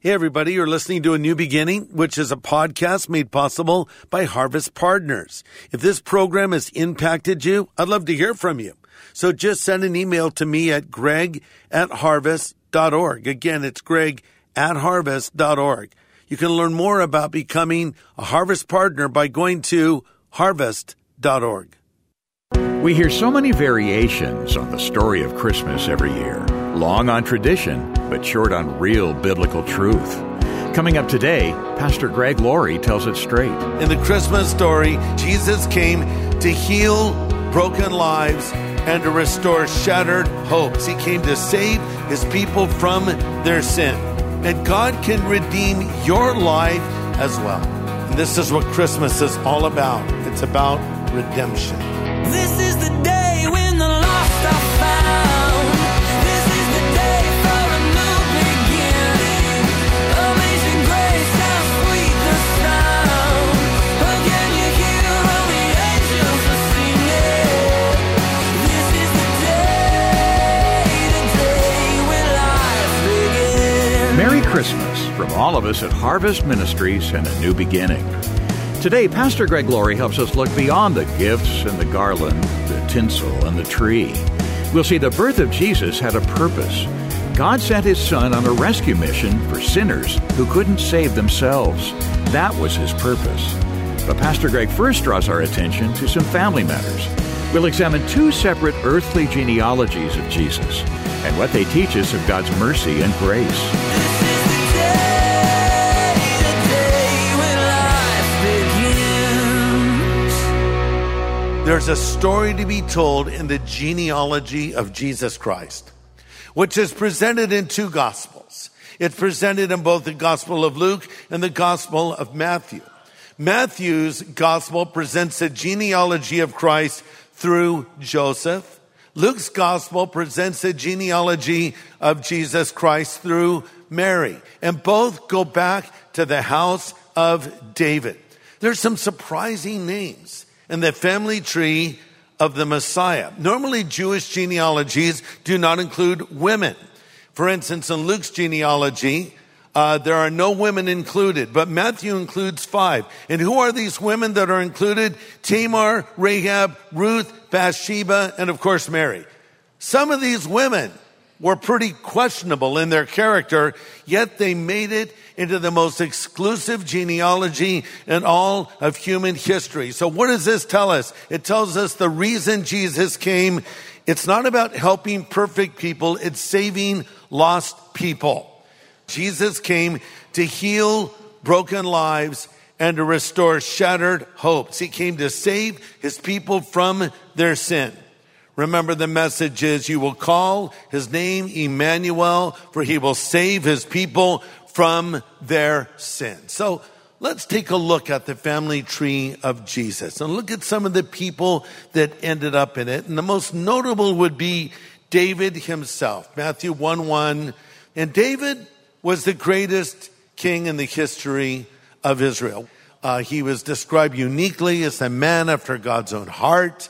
Hey, everybody, you're listening to A New Beginning, which is a podcast made possible by Harvest Partners. If this program has impacted you, I'd love to hear from you. So just send an email to me at greg at harvest.org. Again, it's greg at harvest.org. You can learn more about becoming a Harvest Partner by going to harvest.org. We hear so many variations on the story of Christmas every year, long on tradition, but short on real biblical truth. Coming up today, Pastor Greg Laurie tells it straight. In the Christmas story, Jesus came to heal broken lives and to restore shattered hopes. He came to save his people from their sin. And God can redeem your life as well. And this is what Christmas is all about it's about redemption. This is the day from all of us at Harvest Ministries and a New Beginning. Today, Pastor Greg Laurie helps us look beyond the gifts and the garland, the tinsel and the tree. We'll see the birth of Jesus had a purpose. God sent his son on a rescue mission for sinners who couldn't save themselves. That was his purpose. But Pastor Greg first draws our attention to some family matters. We'll examine two separate earthly genealogies of Jesus and what they teach us of God's mercy and grace. There's a story to be told in the genealogy of Jesus Christ, which is presented in two gospels. It's presented in both the Gospel of Luke and the Gospel of Matthew. Matthew's gospel presents a genealogy of Christ through Joseph. Luke's gospel presents a genealogy of Jesus Christ through Mary. And both go back to the house of David. There's some surprising names in the family tree of the Messiah. Normally, Jewish genealogies do not include women. For instance, in Luke's genealogy, uh, there are no women included, but Matthew includes five. And who are these women that are included? Tamar, Rahab, Ruth, Bathsheba, and of course Mary. Some of these women were pretty questionable in their character, yet they made it into the most exclusive genealogy in all of human history. So what does this tell us? It tells us the reason Jesus came, it's not about helping perfect people, it's saving lost people. Jesus came to heal broken lives and to restore shattered hopes. He came to save his people from their sin. Remember the message is you will call his name Emmanuel for he will save his people from their sin. So let's take a look at the family tree of Jesus and look at some of the people that ended up in it. And the most notable would be David himself. Matthew 1 1. And David was the greatest king in the history of Israel. Uh, he was described uniquely as a man after God's own heart.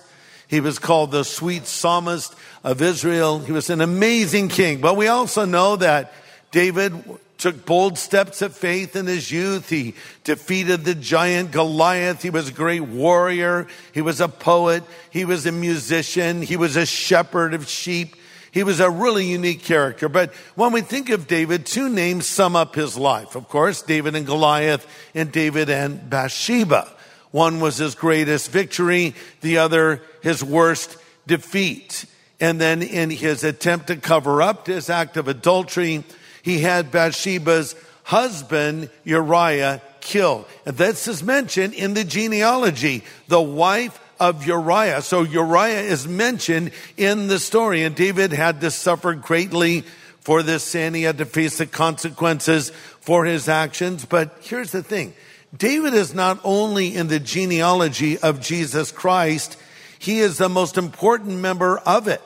He was called the sweet psalmist of Israel. He was an amazing king. But we also know that David took bold steps of faith in his youth. He defeated the giant Goliath. He was a great warrior. He was a poet. He was a musician. He was a shepherd of sheep. He was a really unique character. But when we think of David, two names sum up his life. Of course, David and Goliath and David and Bathsheba. One was his greatest victory, the other his worst defeat. And then in his attempt to cover up his act of adultery, he had Bathsheba's husband, Uriah, killed. And this is mentioned in the genealogy. The wife of Uriah. So Uriah is mentioned in the story and David had to suffer greatly for this sin. He had to face the consequences for his actions. But here's the thing. David is not only in the genealogy of Jesus Christ, he is the most important member of it.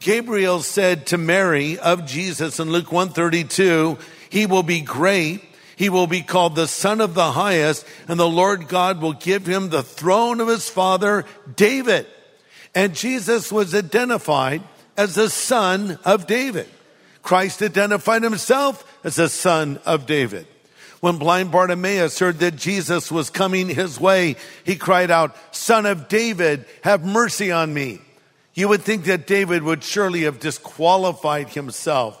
Gabriel said to Mary of Jesus in Luke 132, he will be great he will be called the Son of the Highest, and the Lord God will give him the throne of his father David. And Jesus was identified as the Son of David. Christ identified himself as the son of David. When blind Bartimaeus heard that Jesus was coming his way, he cried out, Son of David, have mercy on me. You would think that David would surely have disqualified himself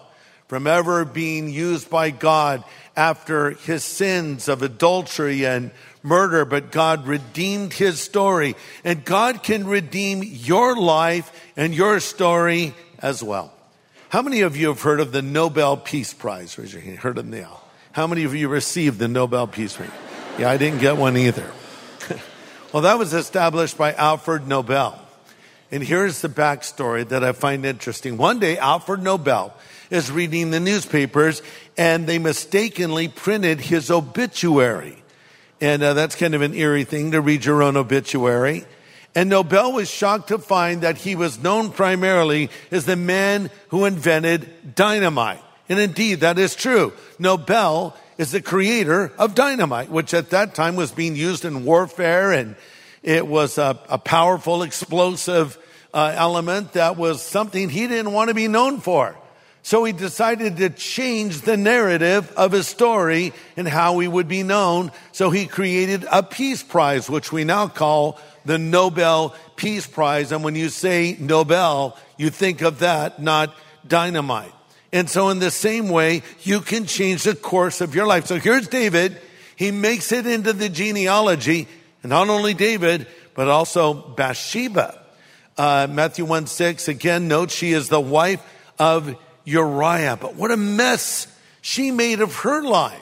from ever being used by God after his sins of adultery and murder, but God redeemed his story. And God can redeem your life and your story as well. How many of you have heard of the Nobel Peace Prize? Raise your hand. Heard of them? How many of you received the Nobel Peace Prize? Yeah, I didn't get one either. well, that was established by Alfred Nobel. And here's the backstory that I find interesting. One day, Alfred Nobel is reading the newspapers and they mistakenly printed his obituary. And uh, that's kind of an eerie thing to read your own obituary. And Nobel was shocked to find that he was known primarily as the man who invented dynamite. And indeed, that is true. Nobel is the creator of dynamite, which at that time was being used in warfare and it was a, a powerful explosive uh, element that was something he didn't want to be known for. So he decided to change the narrative of his story and how he would be known. So he created a peace prize, which we now call the Nobel Peace Prize. And when you say Nobel, you think of that, not dynamite. And so in the same way, you can change the course of your life. So here's David. He makes it into the genealogy. And not only David, but also Bathsheba. Uh, Matthew 1 6, again, note she is the wife of Uriah. But what a mess she made of her life.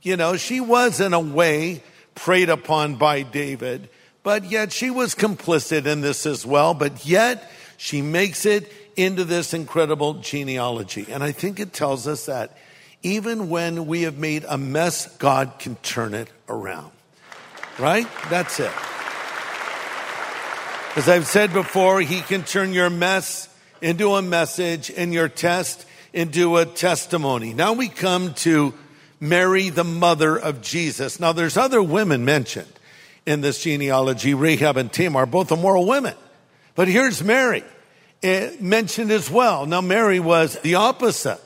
You know, she was in a way preyed upon by David, but yet she was complicit in this as well. But yet she makes it into this incredible genealogy. And I think it tells us that even when we have made a mess, God can turn it around. Right? That's it. As I've said before, He can turn your mess into a message and your test into a testimony. Now we come to Mary, the mother of Jesus. Now there's other women mentioned in this genealogy, Rahab and Tamar, both immoral women. But here's Mary Eh, mentioned as well. Now Mary was the opposite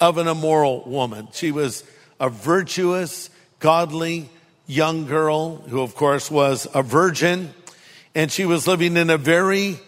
of an immoral woman. She was a virtuous, godly young girl who of course was a virgin and she was living in a very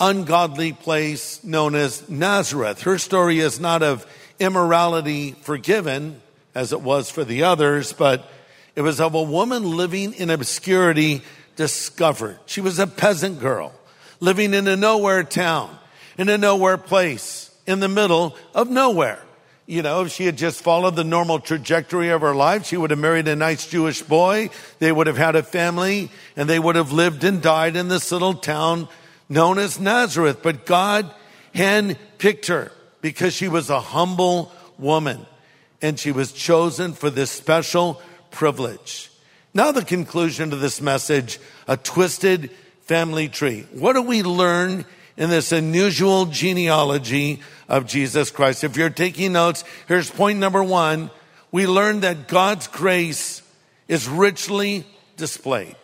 ungodly place known as Nazareth. Her story is not of immorality forgiven, as it was for the others, but it was of a woman living in obscurity discovered. She was a peasant girl living in a nowhere town, in a nowhere place, in the middle of nowhere. You know, if she had just followed the normal trajectory of her life, she would have married a nice Jewish boy. They would have had a family and they would have lived and died in this little town known as Nazareth, but God handpicked her because she was a humble woman and she was chosen for this special privilege. Now the conclusion to this message, a twisted family tree. What do we learn in this unusual genealogy of Jesus Christ? If you're taking notes, here's point number one. We learn that God's grace is richly displayed.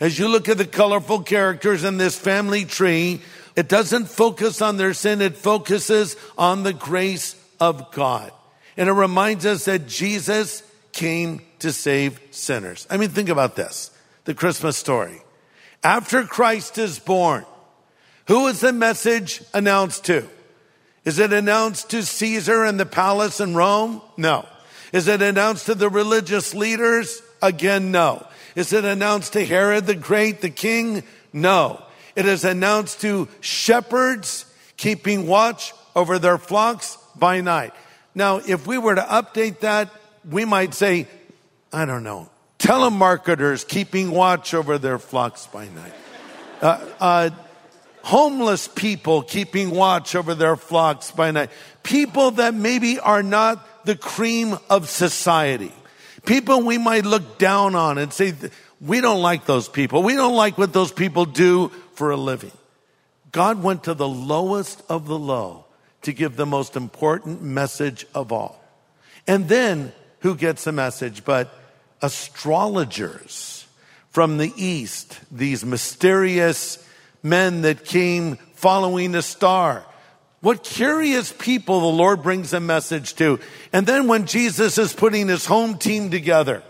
As you look at the colorful characters in this family tree, it doesn't focus on their sin, it focuses on the grace of God. And it reminds us that Jesus came to save sinners. I mean, think about this the Christmas story. After Christ is born, who is the message announced to? Is it announced to Caesar and the palace in Rome? No. Is it announced to the religious leaders? Again, no. Is it announced to Herod the Great, the king? No. It is announced to shepherds keeping watch over their flocks by night. Now, if we were to update that, we might say, I don't know, telemarketers keeping watch over their flocks by night. Uh, uh, homeless people keeping watch over their flocks by night. People that maybe are not the cream of society. People we might look down on and say, we don't like those people. We don't like what those people do for a living. God went to the lowest of the low to give the most important message of all. And then who gets the message? But astrologers from the east, these mysterious men that came following a star. What curious people the Lord brings a message to. And then when Jesus is putting his home team together,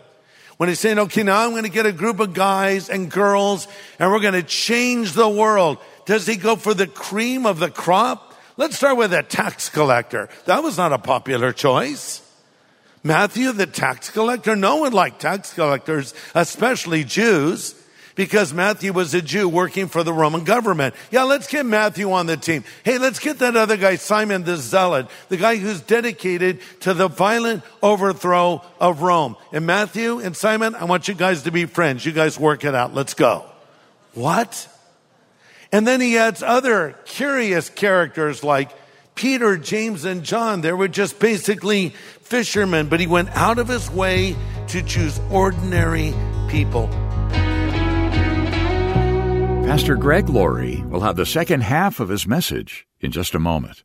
when he's saying, okay, now I'm going to get a group of guys and girls and we're going to change the world. Does he go for the cream of the crop? Let's start with a tax collector. That was not a popular choice. Matthew, the tax collector, no one liked tax collectors, especially Jews, because Matthew was a Jew working for the Roman government. Yeah, let's get Matthew on the team. Hey, let's get that other guy, Simon the Zealot, the guy who's dedicated to the violent overthrow of Rome. And Matthew and Simon, I want you guys to be friends. You guys work it out. Let's go. What? And then he adds other curious characters like Peter, James, and John. They were just basically fishermen, but he went out of his way to choose ordinary people. Pastor Greg Laurie will have the second half of his message in just a moment.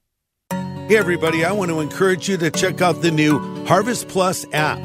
Hey, everybody, I want to encourage you to check out the new Harvest Plus app.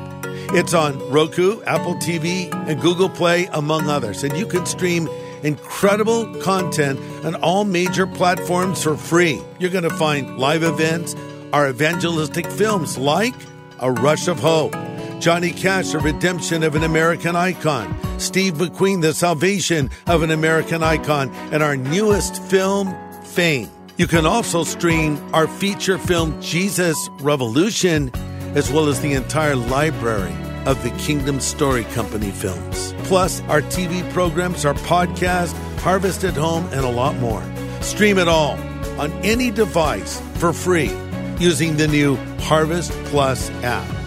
It's on Roku, Apple TV, and Google Play, among others. And you can stream incredible content on all major platforms for free. You're going to find live events, our evangelistic films like A Rush of Hope, Johnny Cash, The Redemption of an American Icon, Steve McQueen, The Salvation of an American Icon, and our newest film, Fame. You can also stream our feature film, Jesus Revolution, as well as the entire library of the Kingdom Story Company films. Plus, our TV programs, our podcast, Harvest at Home, and a lot more. Stream it all on any device for free using the new Harvest Plus app.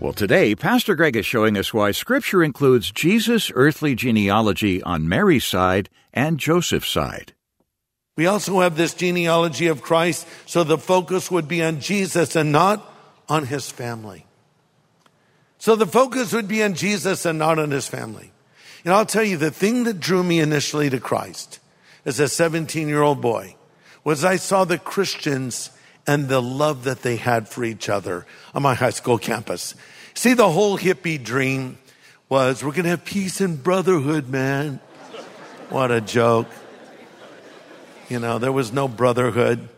Well, today, Pastor Greg is showing us why Scripture includes Jesus' earthly genealogy on Mary's side and Joseph's side. We also have this genealogy of Christ, so the focus would be on Jesus and not on his family. So the focus would be on Jesus and not on his family. And I'll tell you, the thing that drew me initially to Christ as a 17 year old boy was I saw the Christians and the love that they had for each other on my high school campus. See, the whole hippie dream was we're going to have peace and brotherhood, man. What a joke. You know, there was no brotherhood.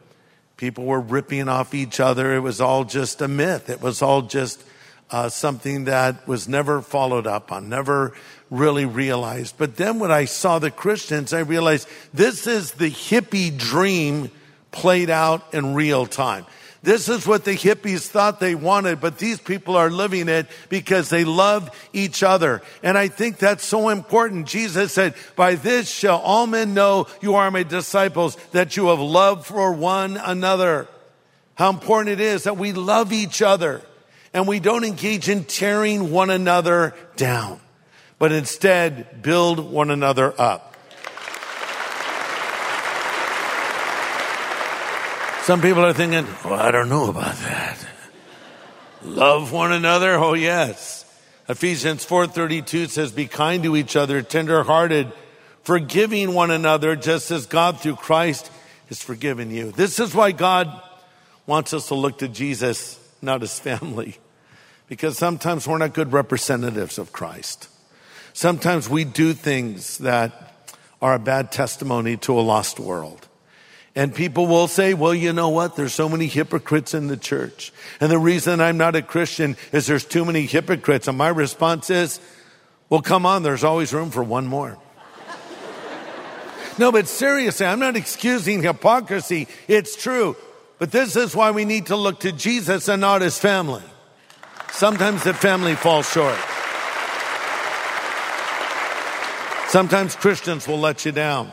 People were ripping off each other. It was all just a myth. It was all just uh, something that was never followed up on, never really realized. But then when I saw the Christians, I realized this is the hippie dream played out in real time. This is what the hippies thought they wanted, but these people are living it because they love each other. And I think that's so important. Jesus said, by this shall all men know you are my disciples, that you have love for one another. How important it is that we love each other and we don't engage in tearing one another down, but instead build one another up. Some people are thinking, well, I don't know about that. Love one another? Oh yes. Ephesians 4:32 says be kind to each other, tenderhearted, forgiving one another just as God through Christ has forgiven you. This is why God wants us to look to Jesus, not his family. Because sometimes we're not good representatives of Christ. Sometimes we do things that are a bad testimony to a lost world. And people will say, well, you know what? There's so many hypocrites in the church. And the reason I'm not a Christian is there's too many hypocrites. And my response is, well, come on, there's always room for one more. no, but seriously, I'm not excusing hypocrisy. It's true. But this is why we need to look to Jesus and not his family. Sometimes the family falls short. Sometimes Christians will let you down.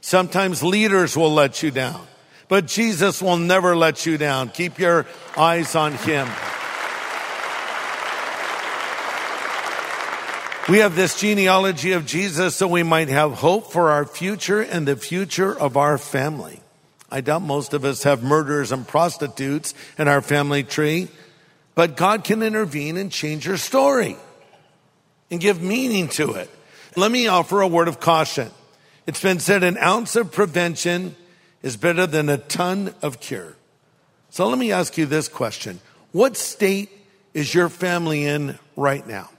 Sometimes leaders will let you down, but Jesus will never let you down. Keep your eyes on Him. We have this genealogy of Jesus so we might have hope for our future and the future of our family. I doubt most of us have murderers and prostitutes in our family tree, but God can intervene and change your story and give meaning to it. Let me offer a word of caution. It's been said an ounce of prevention is better than a ton of cure. So let me ask you this question. What state is your family in right now?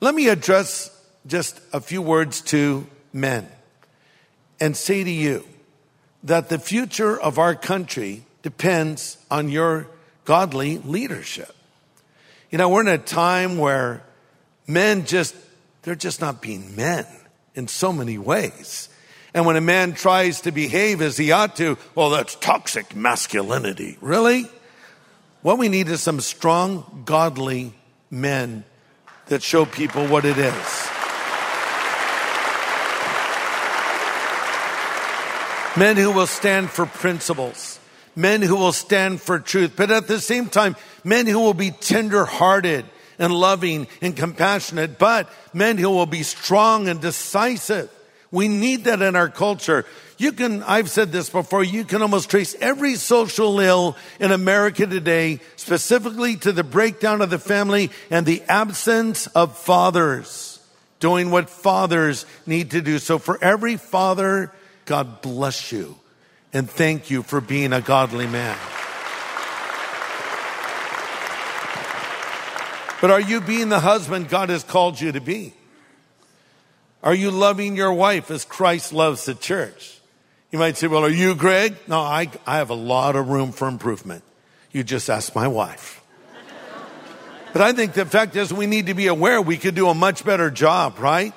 Let me address just a few words to men and say to you, that the future of our country depends on your godly leadership. You know, we're in a time where men just, they're just not being men in so many ways. And when a man tries to behave as he ought to, well, that's toxic masculinity. Really? What we need is some strong, godly men that show people what it is. Men who will stand for principles. Men who will stand for truth. But at the same time, men who will be tender hearted and loving and compassionate, but men who will be strong and decisive. We need that in our culture. You can, I've said this before, you can almost trace every social ill in America today, specifically to the breakdown of the family and the absence of fathers doing what fathers need to do. So for every father, God bless you and thank you for being a godly man. But are you being the husband God has called you to be? Are you loving your wife as Christ loves the church? You might say, well, are you Greg? No, I, I have a lot of room for improvement. You just ask my wife. but I think the fact is we need to be aware we could do a much better job, right?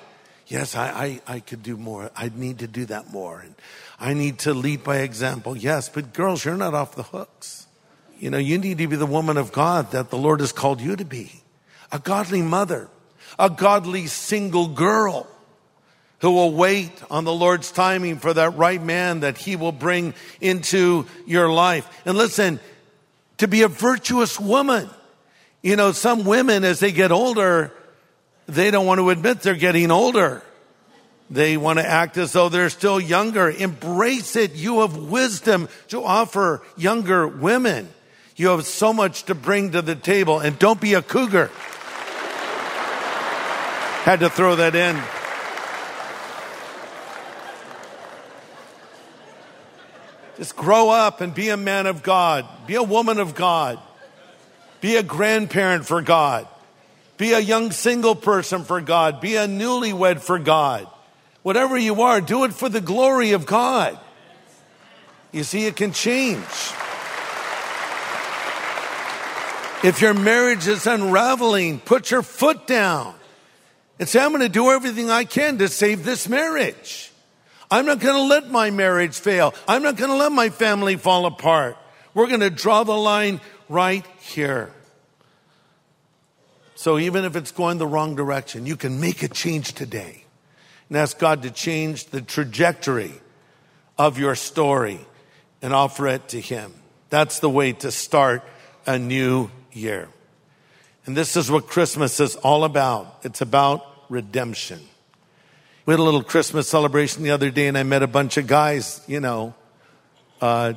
Yes, I, I, I could do more. I need to do that more. And I need to lead by example. Yes, but girls, you're not off the hooks. You know, you need to be the woman of God that the Lord has called you to be. A godly mother, a godly single girl who will wait on the Lord's timing for that right man that he will bring into your life. And listen, to be a virtuous woman. You know, some women, as they get older, they don't want to admit they're getting older. They want to act as though they're still younger. Embrace it. You have wisdom to offer younger women. You have so much to bring to the table and don't be a cougar. Had to throw that in. Just grow up and be a man of God. Be a woman of God. Be a grandparent for God. Be a young single person for God. Be a newlywed for God. Whatever you are, do it for the glory of God. You see, it can change. If your marriage is unraveling, put your foot down and say, I'm going to do everything I can to save this marriage. I'm not going to let my marriage fail. I'm not going to let my family fall apart. We're going to draw the line right here. So even if it's going the wrong direction, you can make a change today and ask God to change the trajectory of your story and offer it to Him. That's the way to start a new year. And this is what Christmas is all about. It's about redemption. We had a little Christmas celebration the other day, and I met a bunch of guys, you know, uh,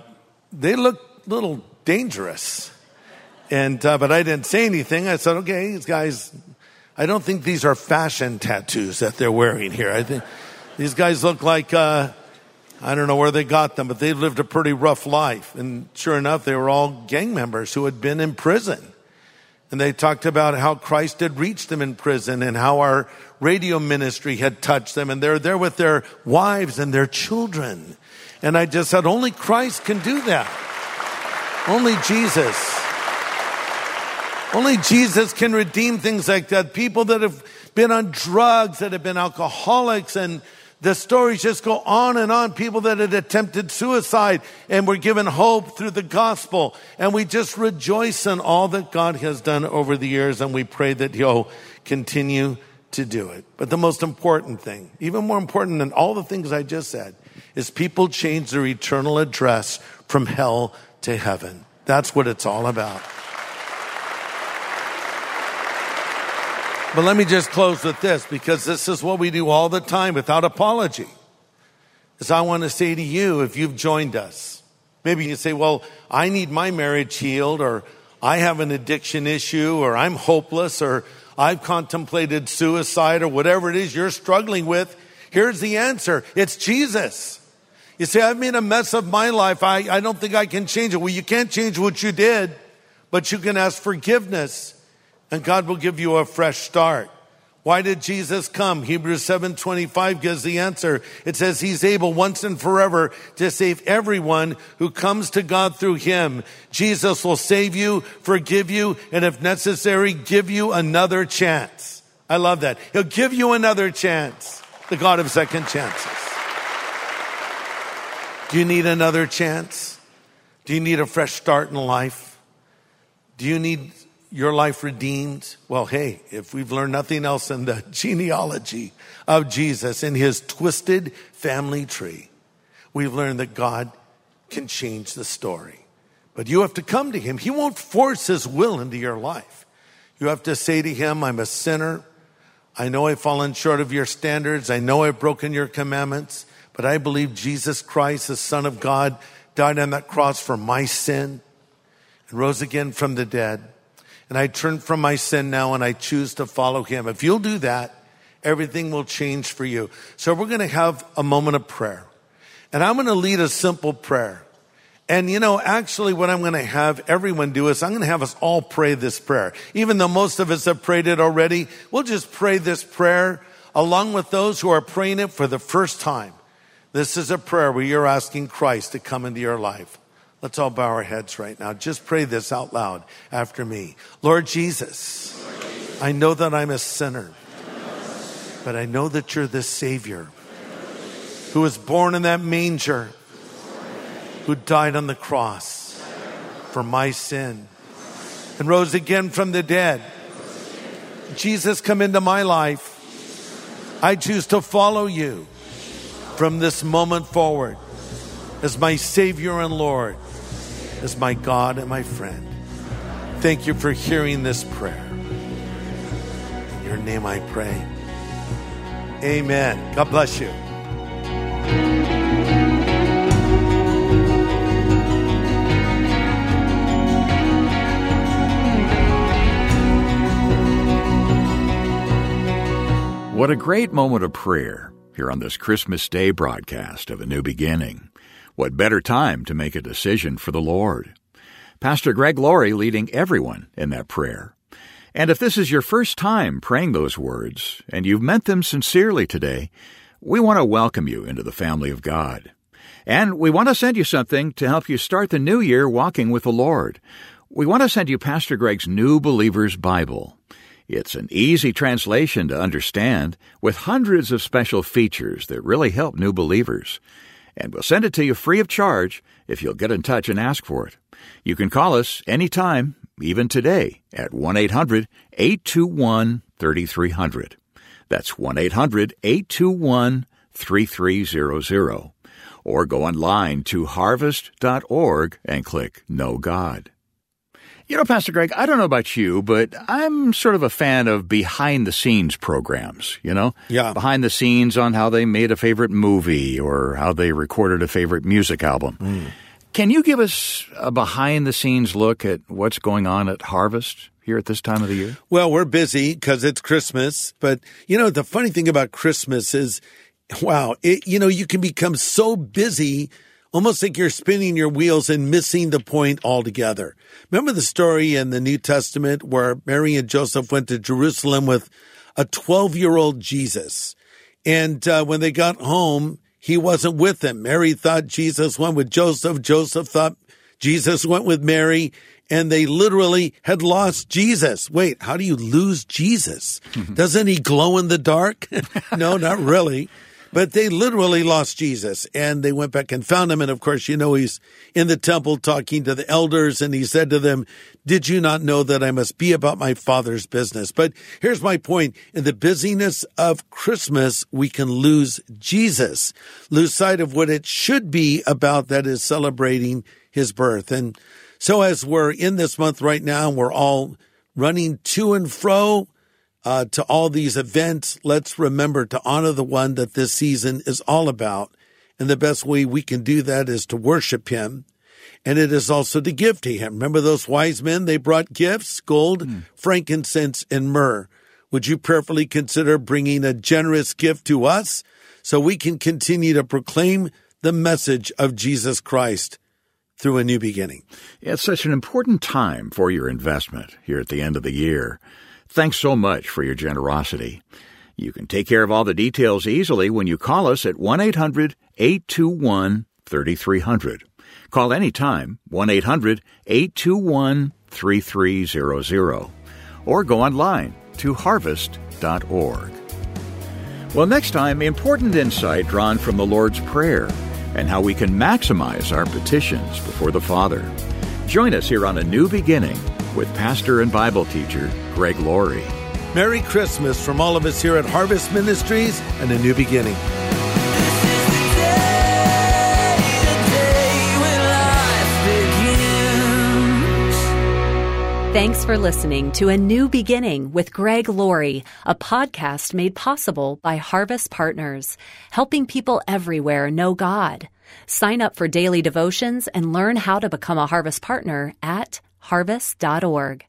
they looked a little dangerous. And, uh, but I didn't say anything. I said, okay, these guys, I don't think these are fashion tattoos that they're wearing here. I think these guys look like, uh, I don't know where they got them, but they've lived a pretty rough life. And sure enough, they were all gang members who had been in prison. And they talked about how Christ had reached them in prison and how our radio ministry had touched them. And they're there with their wives and their children. And I just said, only Christ can do that. Only Jesus. Only Jesus can redeem things like that. People that have been on drugs, that have been alcoholics, and the stories just go on and on. People that had attempted suicide and were given hope through the gospel. And we just rejoice in all that God has done over the years, and we pray that He'll continue to do it. But the most important thing, even more important than all the things I just said, is people change their eternal address from hell to heaven. That's what it's all about. But let me just close with this because this is what we do all the time without apology. Is I want to say to you, if you've joined us, maybe you say, well, I need my marriage healed or I have an addiction issue or I'm hopeless or I've contemplated suicide or whatever it is you're struggling with. Here's the answer. It's Jesus. You say, I've made a mess of my life. I, I don't think I can change it. Well, you can't change what you did, but you can ask forgiveness and God will give you a fresh start. Why did Jesus come? Hebrews 7:25 gives the answer. It says he's able once and forever to save everyone who comes to God through him. Jesus will save you, forgive you, and if necessary, give you another chance. I love that. He'll give you another chance. The God of second chances. Do you need another chance? Do you need a fresh start in life? Do you need your life redeemed? Well, hey, if we've learned nothing else in the genealogy of Jesus in his twisted family tree, we've learned that God can change the story. But you have to come to him. He won't force his will into your life. You have to say to him, I'm a sinner. I know I've fallen short of your standards. I know I've broken your commandments, but I believe Jesus Christ, the Son of God, died on that cross for my sin and rose again from the dead. And I turn from my sin now and I choose to follow him. If you'll do that, everything will change for you. So we're going to have a moment of prayer. And I'm going to lead a simple prayer. And you know, actually what I'm going to have everyone do is I'm going to have us all pray this prayer. Even though most of us have prayed it already, we'll just pray this prayer along with those who are praying it for the first time. This is a prayer where you're asking Christ to come into your life. Let's all bow our heads right now. Just pray this out loud after me. Lord Jesus, I know that I'm a sinner, but I know that you're the Savior who was born in that manger, who died on the cross for my sin and rose again from the dead. Jesus, come into my life. I choose to follow you from this moment forward as my Savior and Lord, as my God and my friend. Thank you for hearing this prayer. In your name I pray. Amen. God bless you. What a great moment of prayer here on this Christmas Day broadcast of A New Beginning. What better time to make a decision for the Lord? Pastor Greg Laurie leading everyone in that prayer. And if this is your first time praying those words, and you've meant them sincerely today, we want to welcome you into the family of God. And we want to send you something to help you start the new year walking with the Lord. We want to send you Pastor Greg's New Believer's Bible. It's an easy translation to understand with hundreds of special features that really help new believers. And we'll send it to you free of charge if you'll get in touch and ask for it. You can call us anytime, even today, at 1 800 821 3300. That's 1 800 821 3300. Or go online to harvest.org and click Know God. You know, Pastor Greg, I don't know about you, but I'm sort of a fan of behind the scenes programs, you know? Yeah. Behind the scenes on how they made a favorite movie or how they recorded a favorite music album. Hmm. Can you give us a behind the scenes look at what's going on at Harvest here at this time of the year? Well, we're busy because it's Christmas. But, you know, the funny thing about Christmas is, wow, it, you know, you can become so busy, almost like you're spinning your wheels and missing the point altogether. Remember the story in the New Testament where Mary and Joseph went to Jerusalem with a 12 year old Jesus. And uh, when they got home, he wasn't with them. Mary thought Jesus went with Joseph. Joseph thought Jesus went with Mary and they literally had lost Jesus. Wait, how do you lose Jesus? Doesn't he glow in the dark? no, not really. But they literally lost Jesus and they went back and found him. And of course, you know, he's in the temple talking to the elders and he said to them, did you not know that I must be about my father's business? But here's my point. In the busyness of Christmas, we can lose Jesus, lose sight of what it should be about that is celebrating his birth. And so as we're in this month right now, we're all running to and fro uh, to all these events. Let's remember to honor the one that this season is all about. And the best way we can do that is to worship him. And it is also to give to him. Remember those wise men? They brought gifts, gold, frankincense, and myrrh. Would you prayerfully consider bringing a generous gift to us so we can continue to proclaim the message of Jesus Christ through a new beginning? It's such an important time for your investment here at the end of the year. Thanks so much for your generosity. You can take care of all the details easily when you call us at 1 800 821 3300. Call anytime 1 800 821 3300 or go online to harvest.org. Well, next time, important insight drawn from the Lord's Prayer and how we can maximize our petitions before the Father. Join us here on A New Beginning with pastor and Bible teacher Greg Laurie. Merry Christmas from all of us here at Harvest Ministries and a new beginning. Thanks for listening to A New Beginning with Greg Laurie, a podcast made possible by Harvest Partners, helping people everywhere know God. Sign up for daily devotions and learn how to become a Harvest Partner at harvest.org.